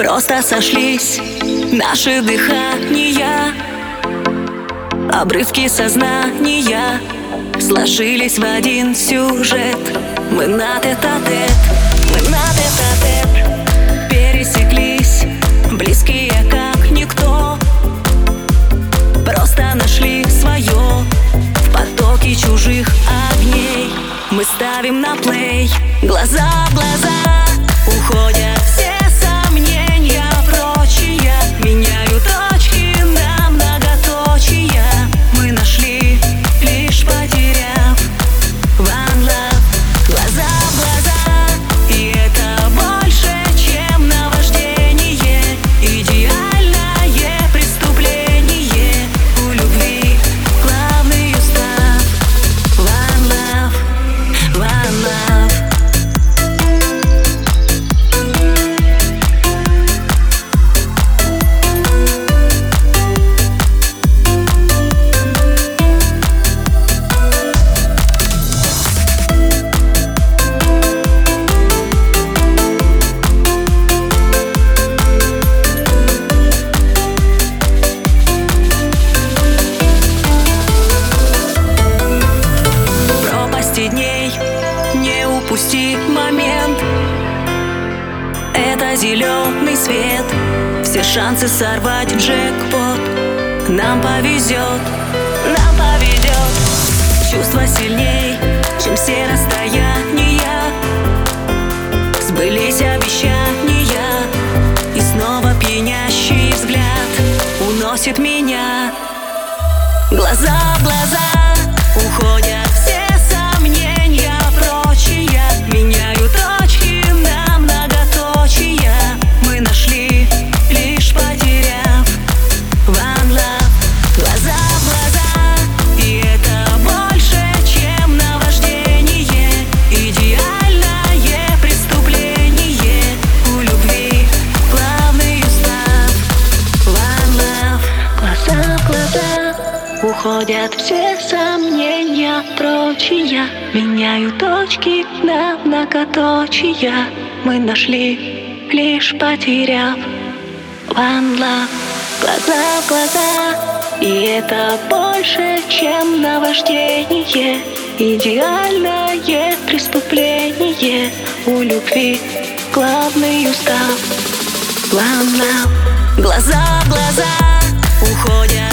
Просто сошлись. Наши дыхания Обрывки сознания Сложились в один сюжет. Мы на тет-а-тет Мы на тет-а-тет Пересеклись Близкие как никто. Просто нашли свое В потоке чужих огней. Мы ставим на плей Глаза в глаза Уходят пропасти дней. Не упусти момент. Это зеленый свет. Все шансы сорвать джекпот. Нам повезет, нам повезет Чувства сильней, чем все расстояния. Сбылись обещания. И снова пьянящий взгляд Уносит меня. Глаза в глаза уходят Уходят все сомнения прочие Меняют точки на многоточия Мы нашли, лишь потеряв One love, глаза в глаза И это больше, чем наваждение. Идеальное преступление. У любви главный устав. One love, глаза в глаза Уходят